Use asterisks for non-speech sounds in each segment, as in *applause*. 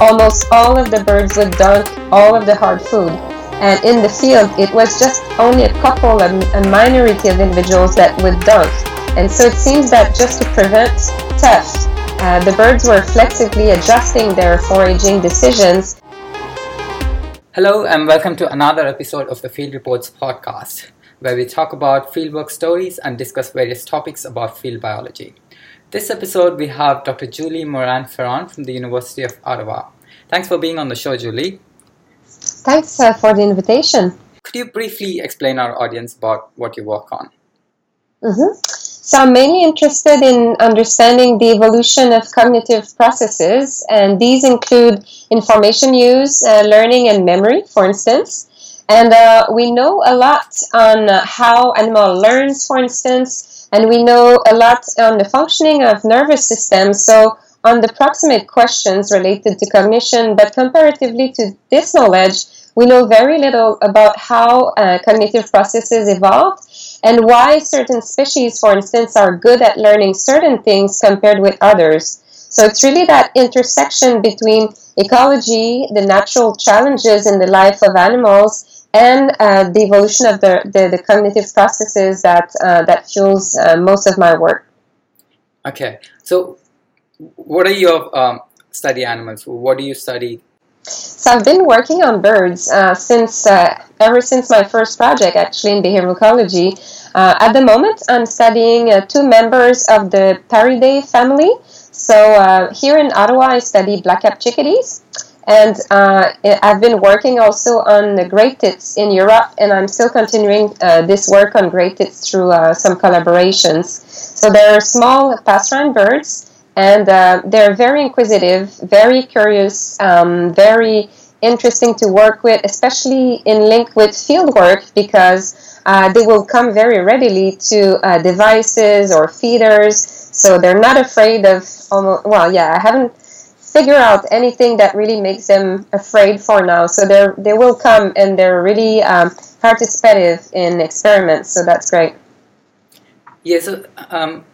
almost all of the birds would dunk all of the hard food. And in the field, it was just only a couple, a, a minority of individuals that would dunk. And so it seems that just to prevent theft, uh, the birds were flexibly adjusting their foraging decisions. Hello, and welcome to another episode of the Field Reports podcast, where we talk about fieldwork stories and discuss various topics about field biology. This episode, we have Dr. Julie Morand-Ferron from the University of Ottawa. Thanks for being on the show, Julie. Thanks uh, for the invitation. Could you briefly explain our audience about what you work on? Mm-hmm. So, I'm mainly interested in understanding the evolution of cognitive processes, and these include information use, uh, learning, and memory, for instance. And uh, we know a lot on how animal learns, for instance, and we know a lot on the functioning of nervous system. So on the proximate questions related to cognition, but comparatively to this knowledge, we know very little about how uh, cognitive processes evolved and why certain species, for instance, are good at learning certain things compared with others. So it's really that intersection between ecology, the natural challenges in the life of animals, and uh, the evolution of the, the, the cognitive processes that uh, that fuels uh, most of my work. Okay, so what are your um, study animals? What do you study? So I've been working on birds uh, since uh, ever since my first project, actually in behavioral ecology. Uh, at the moment, I'm studying two members of the Paridae family. So here in Ottawa, I study black-capped chickadees. And uh, I've been working also on the great tits in Europe, and I'm still continuing uh, this work on great tits through uh, some collaborations. So they're small passerine birds, and uh, they're very inquisitive, very curious, um, very interesting to work with, especially in link with field work because uh, they will come very readily to uh, devices or feeders. So they're not afraid of almost, well, yeah, I haven't figure out anything that really makes them afraid for now. So they they will come and they're really um, participative in experiments. So that's great. Yeah. So um,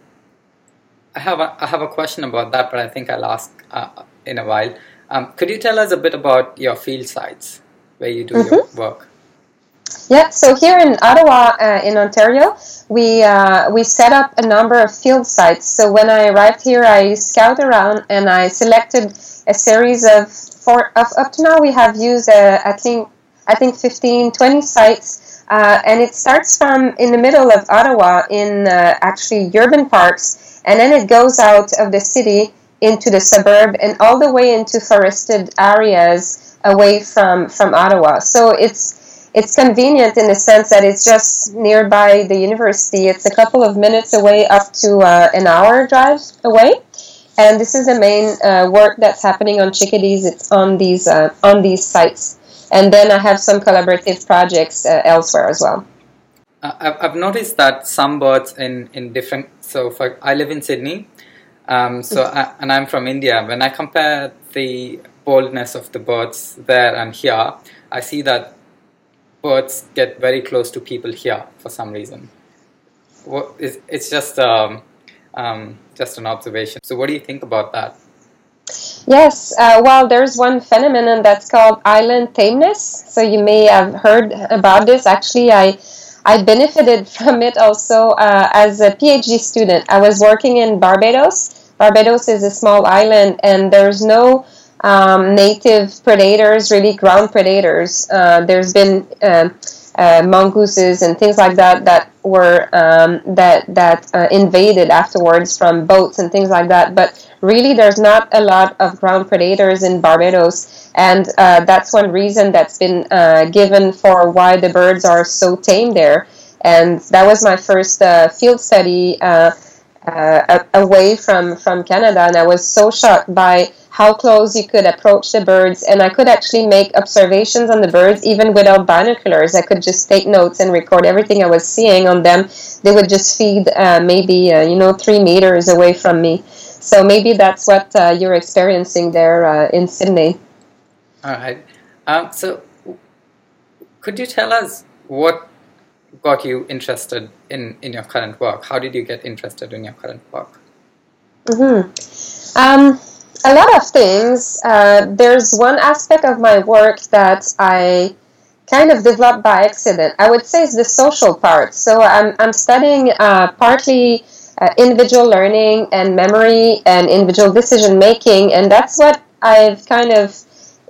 I have a, I have a question about that, but I think I'll ask uh, in a while. Um, could you tell us a bit about your field sites where you do mm-hmm. your work? Yeah, so here in Ottawa, uh, in Ontario, we uh, we set up a number of field sites. So when I arrived here, I scouted around and I selected a series of for of, up to now we have used uh, I think I think 15, 20 sites, uh, and it starts from in the middle of Ottawa in uh, actually urban parks, and then it goes out of the city into the suburb and all the way into forested areas away from from Ottawa. So it's it's convenient in the sense that it's just nearby the university. It's a couple of minutes away, up to uh, an hour drive away. And this is the main uh, work that's happening on chickadees. It's on these uh, on these sites, and then I have some collaborative projects uh, elsewhere as well. Uh, I've noticed that some birds in, in different. So, for, I live in Sydney, um, so mm-hmm. I, and I'm from India. When I compare the boldness of the birds there and here, I see that birds get very close to people here for some reason. It's just um, um, just an observation. So, what do you think about that? Yes, uh, well, there's one phenomenon that's called island tameness. So you may have heard about this. Actually, I I benefited *laughs* from it also uh, as a PhD student. I was working in Barbados. Barbados is a small island, and there's no um, native predators, really ground predators. Uh, there's been uh, uh, mongooses and things like that that were um, that that uh, invaded afterwards from boats and things like that. But really, there's not a lot of ground predators in Barbados, and uh, that's one reason that's been uh, given for why the birds are so tame there. And that was my first field study away from from Canada, and I was so shocked by how close you could approach the birds, and I could actually make observations on the birds even without binoculars. I could just take notes and record everything I was seeing on them. They would just feed uh, maybe uh, you know three meters away from me. So maybe that's what uh, you're experiencing there uh, in Sydney. All right. Um, so, could you tell us what got you interested in, in your current work? How did you get interested in your current work? Mm-hmm. Um, a lot of things. Uh, there's one aspect of my work that I kind of developed by accident. I would say it's the social part. So I'm, I'm studying uh, partly uh, individual learning and memory and individual decision making, and that's what I've kind of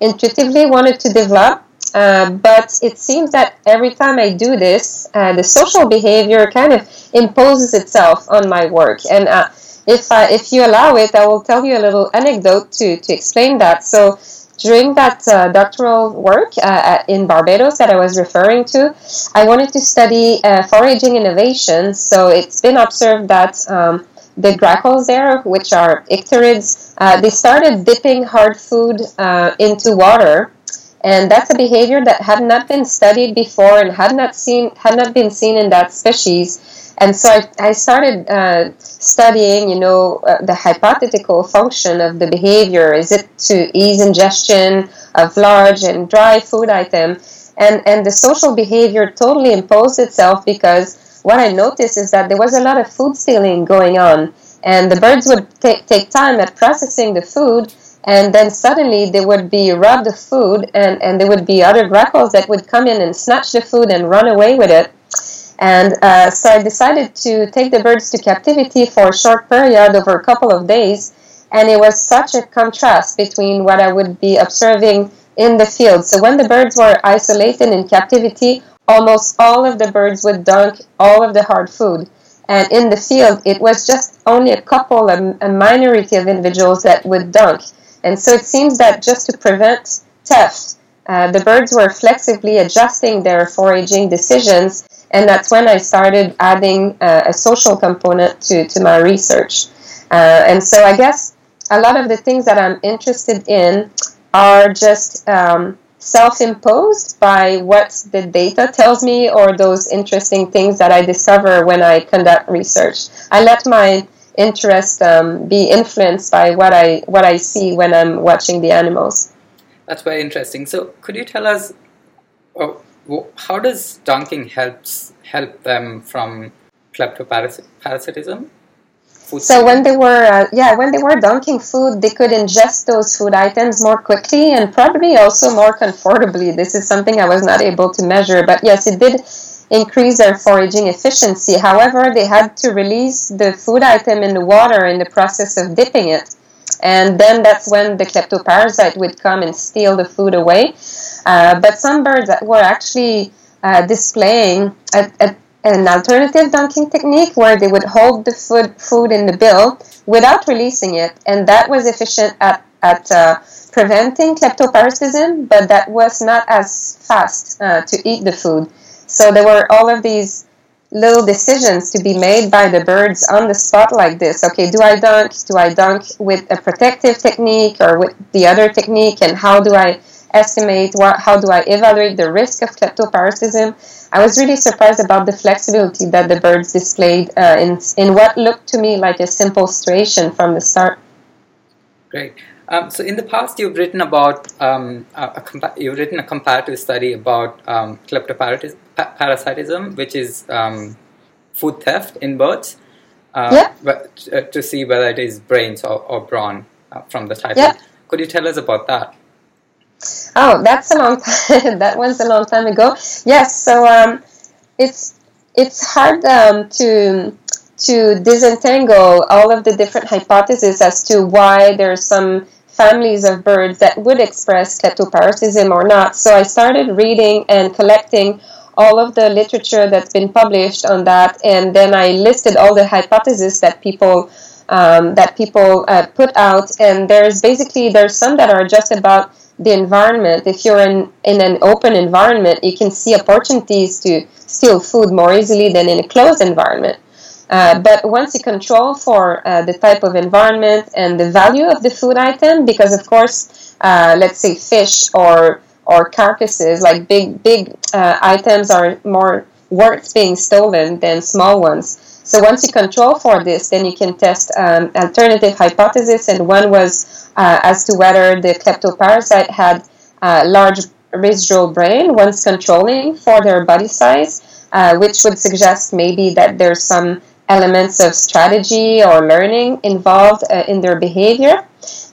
intuitively wanted to develop. Uh, but it seems that every time I do this, uh, the social behavior kind of imposes itself on my work. And if if you allow it, I will tell you a little anecdote to to explain that. So during that uh, doctoral work uh, in Barbados that I was referring to, I wanted to study uh, foraging innovations. So it's been observed that um, the grackles there, which are icterids, uh, they started dipping hard food uh, into water. And that's a behavior that had not been studied before and had not seen had not been seen in that species. And so I, I started uh, studying, you know, uh, the hypothetical function of the behavior. Is it to ease ingestion of large and dry food item? And, and the social behavior totally imposed itself because what I noticed is that there was a lot of food stealing going on. And the birds would t- take time at processing the food, and then suddenly they would be robbed of food, and, and there would be other grackles that would come in and snatch the food and run away with it. And uh, so I decided to take the birds to captivity for a short period over a couple of days. And it was such a contrast between what I would be observing in the field. So when the birds were isolated in captivity, almost all of the birds would dunk all of the hard food. And in the field, it was just only a couple, a, minority of individuals that would dunk. And so it seems that just to prevent theft, uh, the birds were flexibly adjusting their foraging decisions and that's when I started adding uh, a social component to, to my research. Uh, and so I guess a lot of the things that I'm interested in are just um, self imposed by what the data tells me or those interesting things that I discover when I conduct research. I let my interest um, be influenced by what I, what I see when I'm watching the animals. That's very interesting. So, could you tell us oh, how does dunking helps help them from kleptoparasitism? so when they were uh, yeah when they were dunking food they could ingest those food items more quickly and probably also more comfortably. This is something i was not able to measure but yes it did increase their foraging efficiency. However they had to release the food item in the water in the process of dipping it and then that's when the kleptoparasite would come and steal the food away uh, but some birds were actually uh, displaying a, a, an alternative dunking technique where they would hold the food, food in the bill without releasing it, and that was efficient at, at uh, preventing kleptoparasitism, but that was not as fast uh, to eat the food. So there were all of these little decisions to be made by the birds on the spot like this. Okay, do I dunk? Do I dunk with a protective technique or with the other technique? And how do I estimate what, how do I evaluate the risk of kleptoparasitism. I was really surprised about the flexibility that the birds displayed uh, in, in what looked to me like a simple situation from the start. Great. Um, so in the past, you've written about um, a, a you've written a comparative study about um, kleptoparasitism, which is um, food theft in birds, uh, yeah. but, uh, to see whether it is brains or, or brawn uh, from the title. Yeah. Could you tell us about that? Oh, that's a long time. *laughs* that was a long time ago. Yes. So um, it's it's hard um, to to disentangle all of the different hypotheses as to why there are some families of birds that would express kleptoparasitism or not. So I started reading and collecting all of the literature that's been published on that, and then I listed all the hypotheses that people um, that people uh, put out. And there's basically there's some that are just about the environment. If you're in, in an open environment, you can see opportunities to steal food more easily than in a closed environment. Uh, but once you control for uh, the type of environment and the value of the food item, because of course, uh, let's say fish or or carcasses, like big big uh, items, are more worth being stolen than small ones. So once you control for this, then you can test um, alternative hypothesis, and one was uh, as to whether the kleptoparasite had a large residual brain once controlling for their body size, uh, which would suggest maybe that there's some elements of strategy or learning involved uh, in their behavior.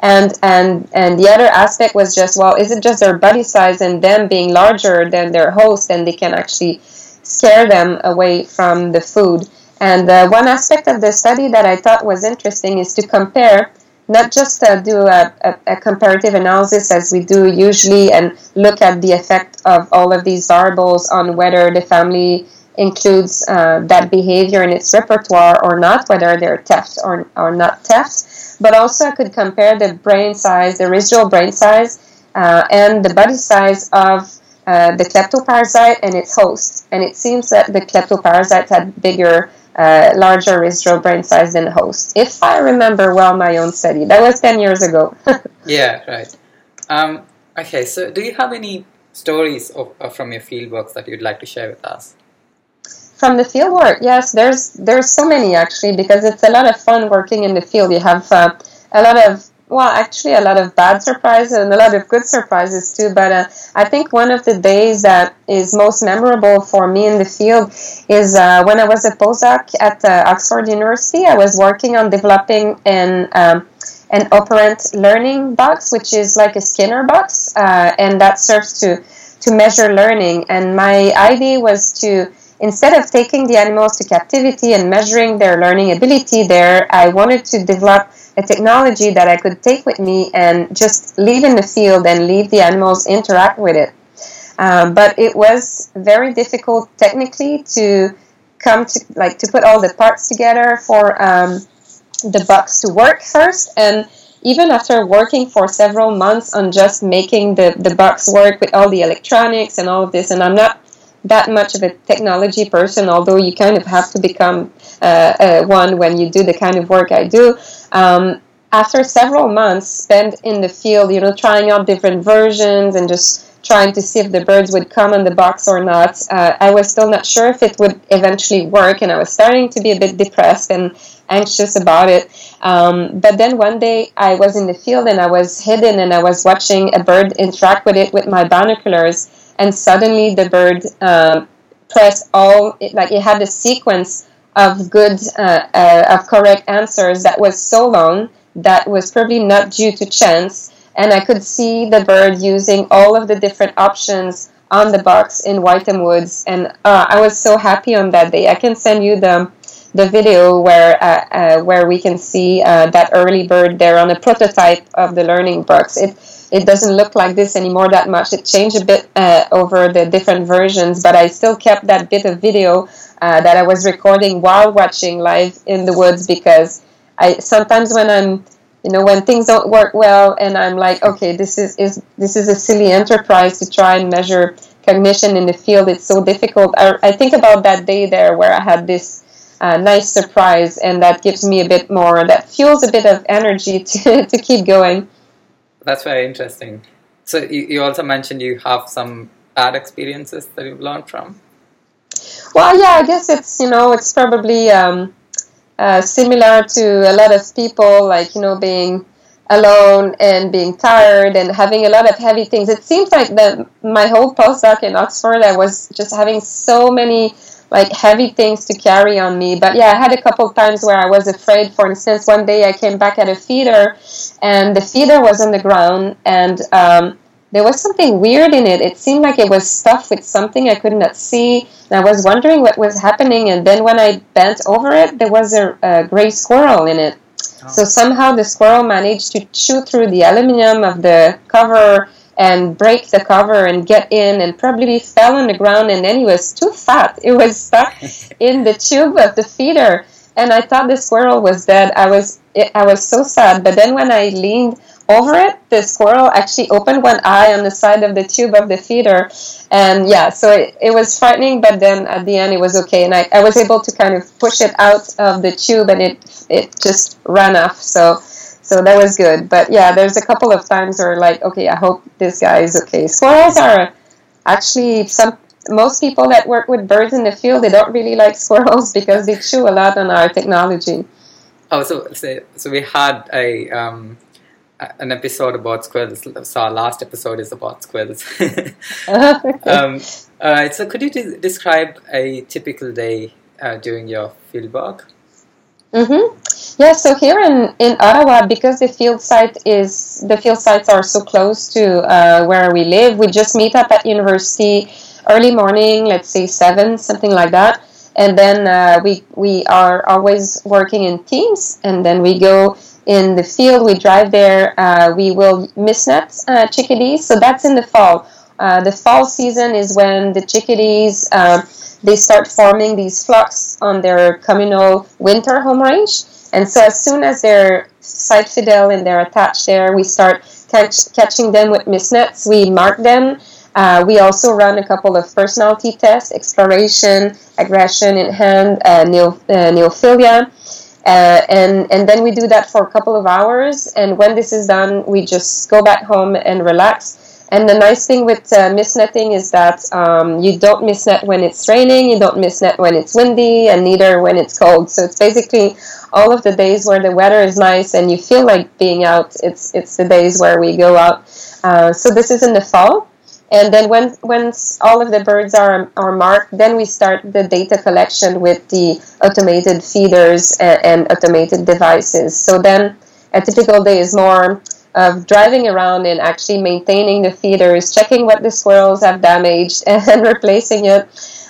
And and and the other aspect was just well, is it just their body size and them being larger than their host, and they can actually scare them away from the food. And uh, one aspect of the study that I thought was interesting is to compare not just uh, do a, a, a, comparative analysis as we do usually and look at the effect of all of these variables on whether the family includes uh, that behavior in its repertoire or not, whether they're theft or, or not theft. But also, I could compare the brain size, the residual brain size, uh, and the body size of uh, the kleptoparasite and its host. And it seems that the kleptoparasite had bigger uh, larger residual brain size than host. If I remember well my own study, that was 10 years ago. *laughs* yeah, right. Um, okay, so do you have any stories of, of, from your fieldworks that you'd like to share with us? From the fieldwork, yes, there's there's so many actually because it's a lot of fun working in the field. You have uh, a lot of well, actually, a lot of bad surprises and a lot of good surprises too. But uh, I think one of the days that is most memorable for me in the field is uh, when I was a postdoc at uh, Oxford University. I was working on developing an um, an operant learning box, which is like a Skinner box, uh, and that serves to to measure learning. And my idea was to instead of taking the animals to captivity and measuring their learning ability there, I wanted to develop a technology that I could take with me and just leave in the field and leave the animals interact with it. Um, but it was very difficult technically to come to like to put all the parts together for um, the box to work first and even after working for several months on just making the, the box work with all the electronics and all of this and i'm not that much of a technology person although you kind of have to become uh, uh, one when you do the kind of work i do um, after several months spent in the field, you know, trying out different versions and just trying to see if the birds would come in the box or not, uh, I was still not sure if it would eventually work, and I was starting to be a bit depressed and anxious about it. Um, but then one day I was in the field and I was hidden and I was watching a bird interact with it with my binoculars, and suddenly the bird um, pressed all, like it had a sequence of good, uh, uh, of correct answers that was so long that was probably not due to chance. And I could see the bird using all of the different options on the box in Wytham Woods, and uh, I was so happy on that day. I can send you the the video where uh, uh, where we can see uh, that early bird there on a prototype of the learning box. It it doesn't look like this anymore that much. It changed a bit uh, over the different versions, but I still kept that bit of video uh, that I was recording while watching live in the woods because I sometimes when I'm you know when things don't work well and I'm like okay this is, is this is a silly enterprise to try and measure cognition in the field. It's so difficult. I, I think about that day there where I had this uh, nice surprise and that gives me a bit more that fuels a bit of energy *laughs* to, to keep going that's very interesting so you, you also mentioned you have some bad experiences that you've learned from well, yeah, I guess it's you know it's probably um, uh, similar to a lot of people, like you know being alone and being tired and having a lot of heavy things. It seems like that my whole postdoc in Oxford, I was just having so many like heavy things to carry on me. But yeah, I had a couple times where I was afraid. For instance, one day I came back at a feeder, and the feeder was on the ground, and um, there was something weird in it. It seemed like it was stuffed with something I could not see. And I was wondering what was happening. And then when I bent over it, there was a, a gray squirrel in it. Oh. So somehow the squirrel managed to chew through the aluminum of the cover and break the cover and get in and probably fell on the ground and then he was too fat. *laughs* It was stuck in the tube of the feeder. And I thought the squirrel was dead. I was I was so sad. But then when I leaned over it, the squirrel actually opened one eye on the side of the tube of the feeder. And yeah, so it, it was frightening, but then at the end it was okay. And I, I was able to kind of push it out of the tube and it, it just ran off. So, so that was good. But yeah, there's a couple of times where like, okay, I hope this guy is okay. Squirrels are actually some, most people that work with birds in the field, they don't really like squirrels *laughs* because they chew a lot on our technology. Oh, so so, so we had a um, an episode about squirrels. So our last episode is about squirrels. *laughs* *laughs* um, right. So could you de- describe a typical day uh, during your fieldwork? Mm-hmm. Yeah, so here in, in Ottawa, because the field site is the field sites are so close to uh, where we live, we just meet up at university early morning, let's say seven, something like that, and then uh, we we are always working in teams, and then we go in the field. We drive there. Uh, we will mist net uh, chickadees, so that's in the fall. Uh, the fall season is when the chickadees uh, they start forming these flocks on their communal winter home range. And so as soon as they're site fidel and they're attached there, we start catch, catching them with mist nets. We mark them. Uh, we also run a couple of personality tests, exploration, aggression in hand, uh, neo, uh, neophilia. Uh, and and then we do that for a couple of hours. And when this is done, we just go back home and relax. And the nice thing with uh, mist netting is that um, you don't mist net when it's raining, you don't mist net when it's windy, and neither when it's cold. So it's basically all of the days where the weather is nice and you feel like being out. It's it's the days where we go out. Uh, so this is in the fall. And then when once all of the birds are, are marked, then we start the data collection with the automated feeders and, and automated devices. So then a typical day is more of driving around and actually maintaining the feeders, checking what the squirrels have damaged, *laughs* and replacing it,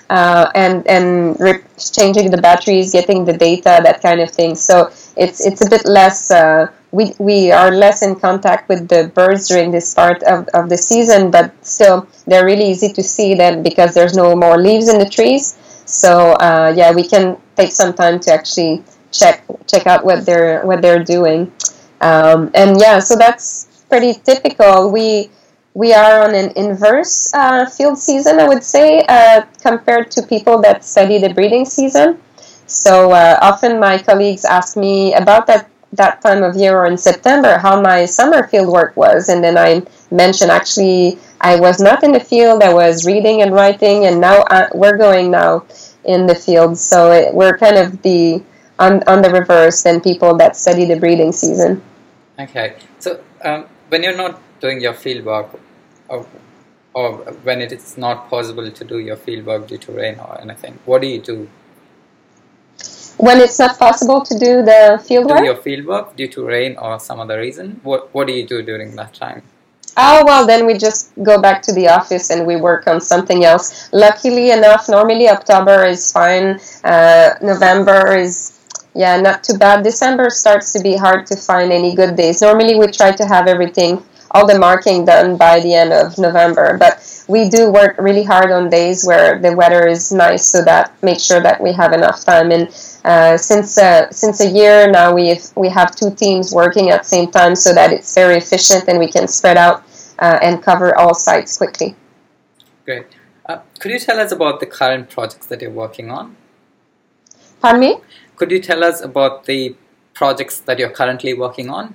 uh, and and re- changing the batteries, getting the data, that kind of thing. So it's it's a bit less. Uh, we we are less in contact with the birds during this part of, of the season, but still they're really easy to see them because there's no more leaves in the trees. So uh, yeah, we can take some time to actually check check out what they're what they're doing. Um, and yeah, so that's pretty typical. We we are on an inverse uh, field season, I would say, uh, compared to people that study the breeding season. So uh, often my colleagues ask me about that that time of year or in September how my summer field work was, and then I mention actually I was not in the field. I was reading and writing, and now I, uh, we're going now in the field. So it, we're kind of the on on the reverse than people that study the breeding season. Okay, so um, when you're not doing your field work, or, or when it is not possible to do your field work due to rain or anything, what do you do? When it's not possible to do the field do work? your field work due to rain or some other reason, what what do you do during that time? Oh, well, then we just go back to the office and we work on something else. Luckily enough, normally October is fine. Uh, November is yeah, not too bad. December starts to be hard to find any good days. Normally, we try to have everything, all the marking done by the end of November, but we do work really hard on days where the weather is nice, so that make sure that we have enough time. And uh, since uh, since a year now, we we have two teams working at the same time, so that it's very efficient and we can spread out uh, and cover all sites quickly. Great. Uh, could you tell us about the current projects that you're working on? Pardon me. Could you tell us about the projects that you're currently working on?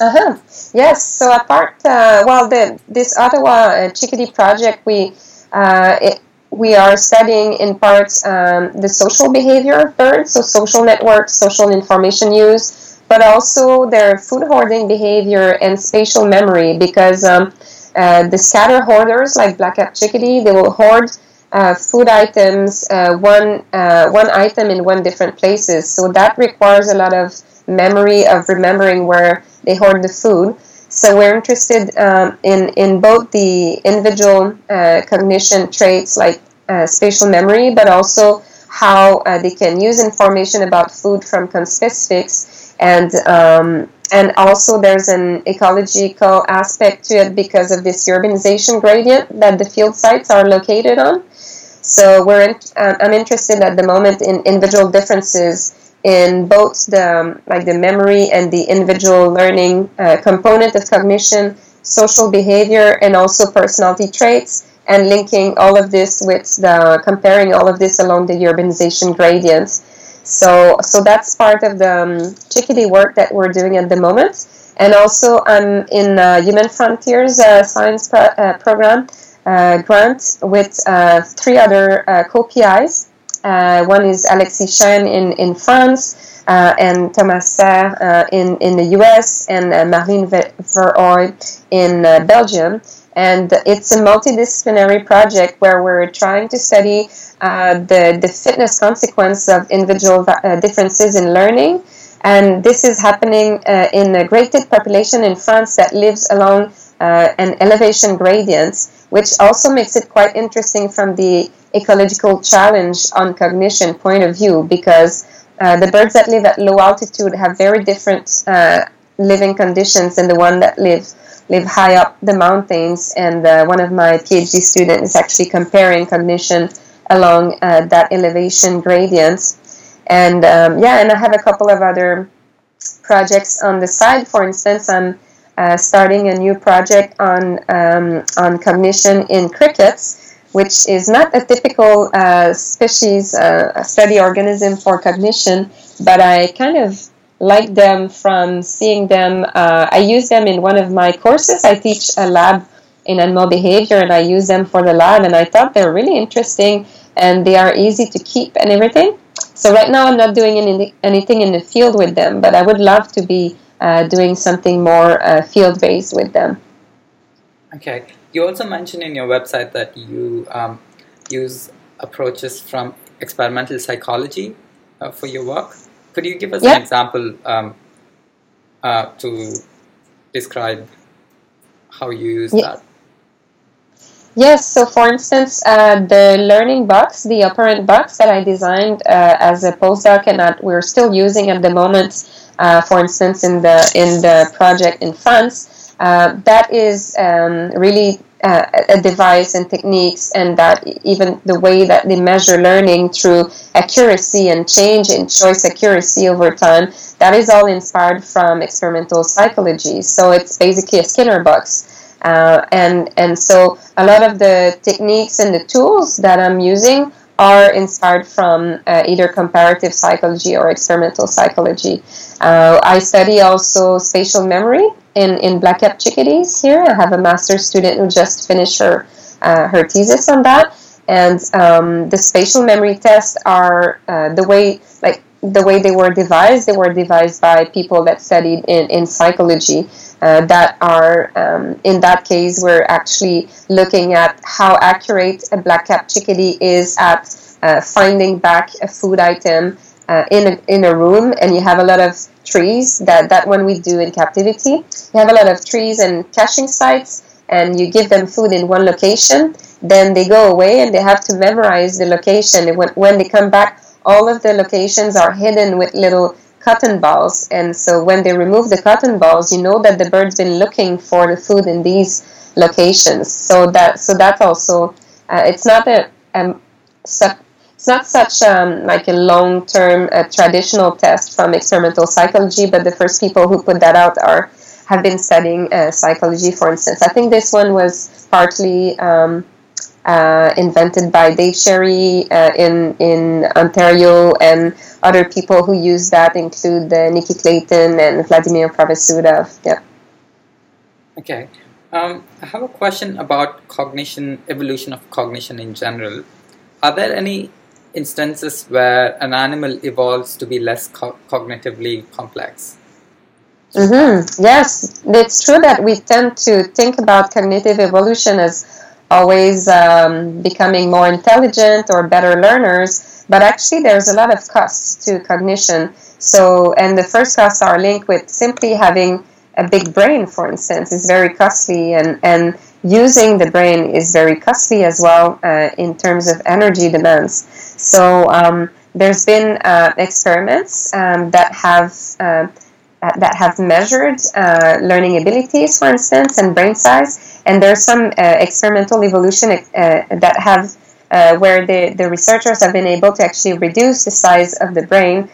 Uh huh. Yes. So apart, uh, well, the this Ottawa uh, Chickadee project, we uh, it, we are studying in parts um, the social behavior of birds, so social networks, social information use, but also their food hoarding behavior and spatial memory, because um, uh, the scatter hoarders like black-capped chickadee, they will hoard uh, food items, uh, one uh, one item in one different places. So that requires a lot of memory of remembering where they hoard the food. So we're interested um, in in both the individual uh, cognition traits like uh, spatial memory, but also how uh, they can use information about food from conspecifics and um, and also there's an ecological aspect to it because of this urbanization gradient that the field sites are located on. So we're in, uh, I'm interested at the moment in individual differences in both the um, like the memory and the individual learning uh, component of cognition, social behavior, and also personality traits, and linking all of this with the comparing all of this along the urbanization gradients. So so that's part of the um, chickadee work that we're doing at the moment. And also, I'm in uh, Human Frontiers uh, Science pro- uh, program grant with uh, three other uh, co-PIs. one is Alexis Chaine in, in France, and Thomas Serre in, in the US, and Marleen Verhoye in Belgium. And it's a multidisciplinary project where we're trying to study uh, the, the fitness consequence of individual uh, differences in learning And this is happening uh, in a graded population in France that lives along uh, an elevation gradient, which also makes it quite interesting from the ecological challenge on cognition point of view because uh, the birds that live at low altitude have very different uh, living conditions than the one that live live high up the mountains. And uh, one of my PhD students is actually comparing cognition along uh, that elevation gradient. And um, yeah, and I have a couple of other projects on the side. For instance, I'm uh, starting a new project on um, on cognition in crickets, which is not a typical uh, species uh, study organism for cognition, but I kind of like them from seeing them. Uh, I use them in one of my courses. I teach a lab in animal behavior, and I use them for the lab. And I thought they're really interesting, and they are easy to keep and everything. So right now, I'm not doing any, anything in the field with them, but I would love to be doing something more uh, field based with them. Okay. You also mentioned in your website that you um, use approaches from experimental psychology uh, for your work. Could you give us an example um, uh, to describe how you use yeah. that? Yes, so for instance, uh, the learning box, the operant box that I designed uh, as a postdoc and that we're still using at the moment, uh, for instance, in the in the project in France, uh, that is um, really uh, a device and techniques and that even the way that they measure learning through accuracy and change in choice accuracy over time that is all inspired from experimental psychology. So it's basically a skinner box. Uh, and and so a lot of the techniques and the tools that i'm using are inspired from uh, either comparative psychology or experimental psychology uh, i study also spatial memory in, in black-capped chickadees here. I have a master's student who just finished her, uh, her thesis on that. And um, the spatial memory tests are uh, the way, like the way they were devised. They were devised by people that studied in, in psychology. Uh, that are um, in that case we're actually looking at how accurate a black-capped chickadee is at uh, finding back a food item uh, in a, in a room, and you have a lot of trees. That that one we do in captivity. You have a lot of trees and caching sites, and you give them food in one location. Then they go away, and they have to memorize the location. When when they come back, all of the locations are hidden with little cotton balls. And so when they remove the cotton balls, you know that the bird's been looking for the food in these locations. So that so that's also uh, it's not a um, sub it's not such um, like a long-term uh, traditional test from experimental psychology, but the first people who put that out are have been studying uh, psychology. For instance, I think this one was partly um, uh, invented by Dave Sherry uh, in in Ontario, and other people who use that include uh, Nicky Clayton and Vladimir Pravosudov. Yeah. Okay. Um, I have a question about cognition, evolution of cognition in general. Are there any instances where an animal evolves to be less co- cognitively complex. Mm-hmm. Yes, it's true that we tend to think about cognitive evolution as always um, becoming more intelligent or better learners, but actually there's a lot of costs to cognition. So, and the first costs are linked with simply having a big brain, for instance, is very costly, and and using the brain is very costly as well uh, in terms of energy demands. So um, there's been uh, experiments um, that have uh, that have measured uh, learning abilities, for instance, and brain size. And there's some uh, experimental evolution uh, that have where the, the researchers have been able to actually reduce the size of the brain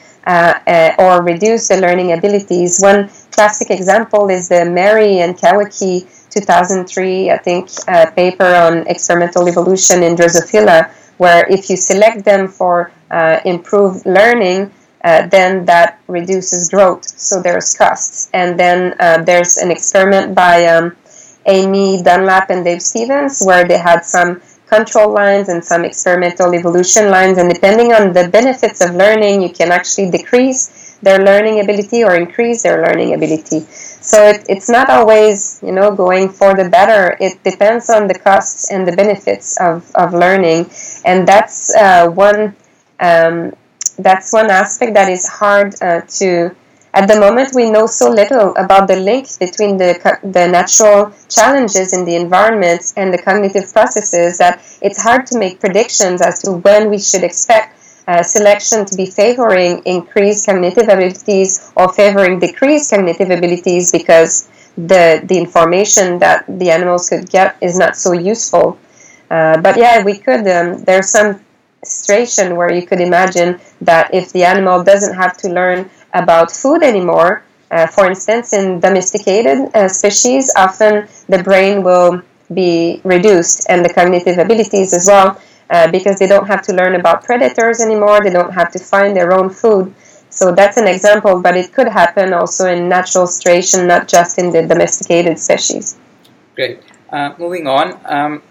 or reduce the learning abilities. One classic example is the Mery and Kawecki 2003, I think, paper on experimental evolution in Drosophila where if you select them for uh, improved learning, uh, then that reduces growth. So there's costs. And then uh, there's an experiment by um, Amy Dunlap and Dave Stephens where they had some control lines and some experimental evolution lines. And depending on the benefits of learning, you can actually decrease their learning ability or increase their learning ability. So it, it's not always, you know, going for the better. It depends on the costs and the benefits of, of learning, and that's uh, one um, that's one aspect that is hard uh, to at the moment we know so little about the link between the, the natural challenges in the environment and the cognitive processes that it's hard to make predictions as to when we should expect uh, selection to be favoring increased cognitive abilities or favoring decreased cognitive abilities because the the information that the animals could get is not so useful. Uh, but yeah, we could. Um, there's some situation where you could imagine that if the animal doesn't have to learn about food anymore, uh, for instance, in domesticated uh, species, often the brain will be reduced and the cognitive abilities as well uh, because they don't have to learn about predators anymore, they don't have to find their own food. So that's an example, but it could happen also in natural situation, not just in the domesticated species. Great. Uh, moving on. Um,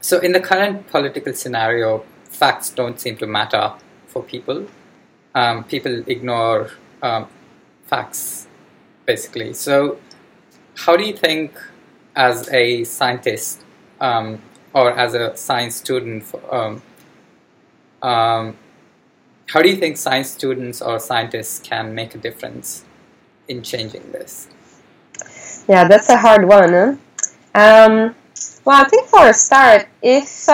so, in the current political scenario, facts don't seem to matter for people. Um, people ignore um, facts, basically. So, how do you think, as a scientist um, or as a science student, um, um, how do you think science students or scientists can make a difference in changing this? Yeah, that's a hard one. Huh? Um, well, I think for a start, if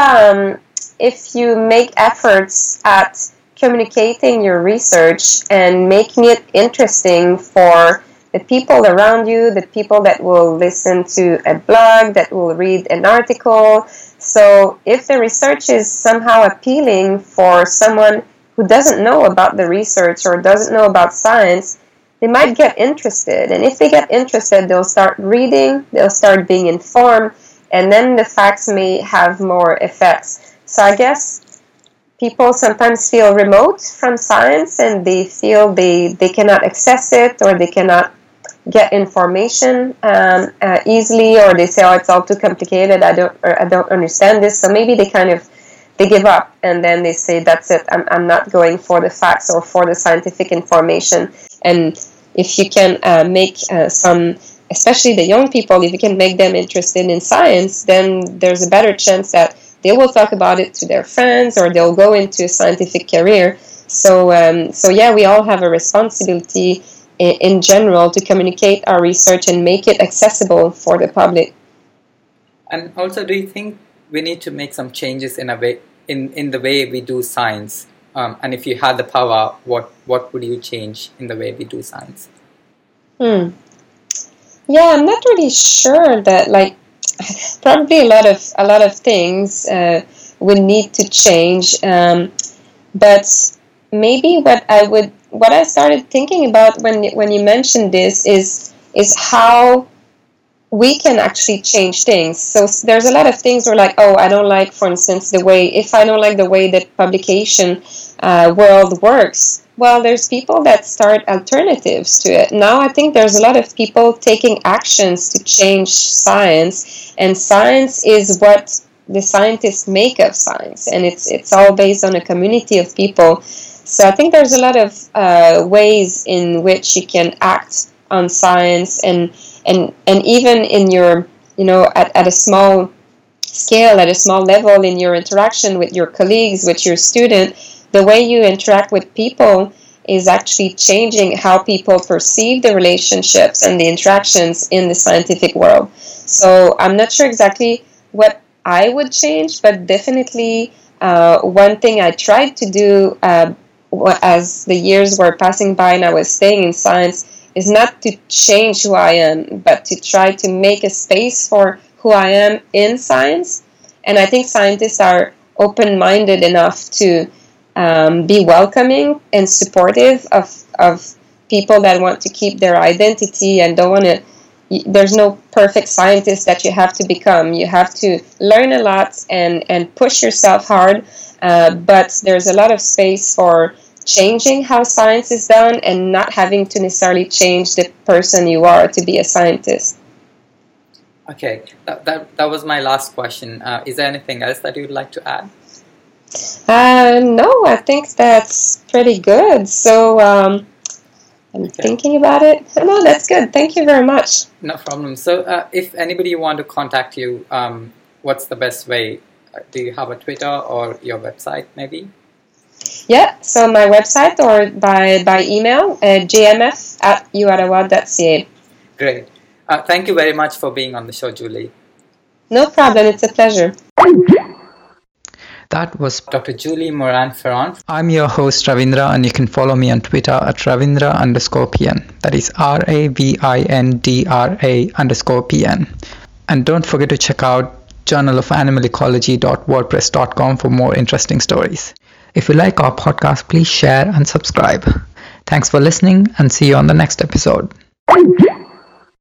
if you make efforts at communicating your research and making it interesting for the people around you, the people that will listen to a blog, that will read an article. So, if the research is somehow appealing for someone who doesn't know about the research or doesn't know about science, they might get interested. And if they get interested, they'll start reading, they'll start being informed, and then the facts may have more effects. So I guess people sometimes feel remote from science and they feel they, they cannot access it or they cannot get information um, uh, easily or they say oh it's all too complicated. I don't I don't understand this. So maybe they kind of they give up and then they say that's it. I'm, I'm not going for the facts or for the scientific information. And if you can uh, make uh, some especially the young people if you can make them interested in science then there's a better chance that they will talk about it to their friends or they'll go into a scientific career so um, so yeah we all have a responsibility in, in general to communicate our research and make it accessible for the public and also do you think we need to make some changes in a way in, in the way we do science. Um, and if you had the power, what what would you change in the way we do science? Hmm. Yeah, I'm not really sure that like *laughs* probably a lot of a lot of things uh, would need to change. Um, but maybe what I would what I started thinking about when when you mentioned this is is how we can actually change things. So there's a lot of things we're like, oh, I don't like, for instance, the way if I don't like the way that publication uh, world works. Well, there's people that start alternatives to it. Now I think there's a lot of people taking actions to change science, and science is what the scientists make of science, and it's it's all based on a community of people. So I think there's a lot of uh, ways in which you can act on science and and and even in your you know at, at a small scale at a small level in your interaction with your colleagues with your student the way you interact with people is actually changing how people perceive the relationships and the interactions in the scientific world so i'm not sure exactly what i would change but definitely uh, one thing i tried to do uh, as the years were passing by and i was staying in science is not to change who I am, but to try to make a space for who I am in science. And I think scientists are open minded enough to um, be welcoming and supportive of, of people that want to keep their identity and don't want to. There's no perfect scientist that you have to become. You have to learn a lot and, and push yourself hard, uh, but there's a lot of space for changing how science is done and not having to necessarily change the person you are to be a scientist. Okay, that, that, that was my last question. Uh, is there anything else that you'd like to add? Uh, no, I think that's pretty good. So um, I'm okay. thinking about it. No, that's good. Thank you very much. No problem. So uh, if anybody want to contact you, um, what's the best way? Uh, do you have a Twitter or your website maybe? Yeah, so my website or by, by email, uh, jmf at uottawa.ca. Great. Uh, thank you very much for being on the show, Julie. No problem, it's a pleasure. That was Dr. Julie Morand-Ferron. I'm your host Ravindra, and you can follow me on Twitter at Ravindra underscore PN. That is R A V I N D R A underscore PN. And don't forget to check out journalofanimalecology.wordpress.com for more interesting stories. If you like our podcast, please share and subscribe. Thanks for listening and see you on the next episode.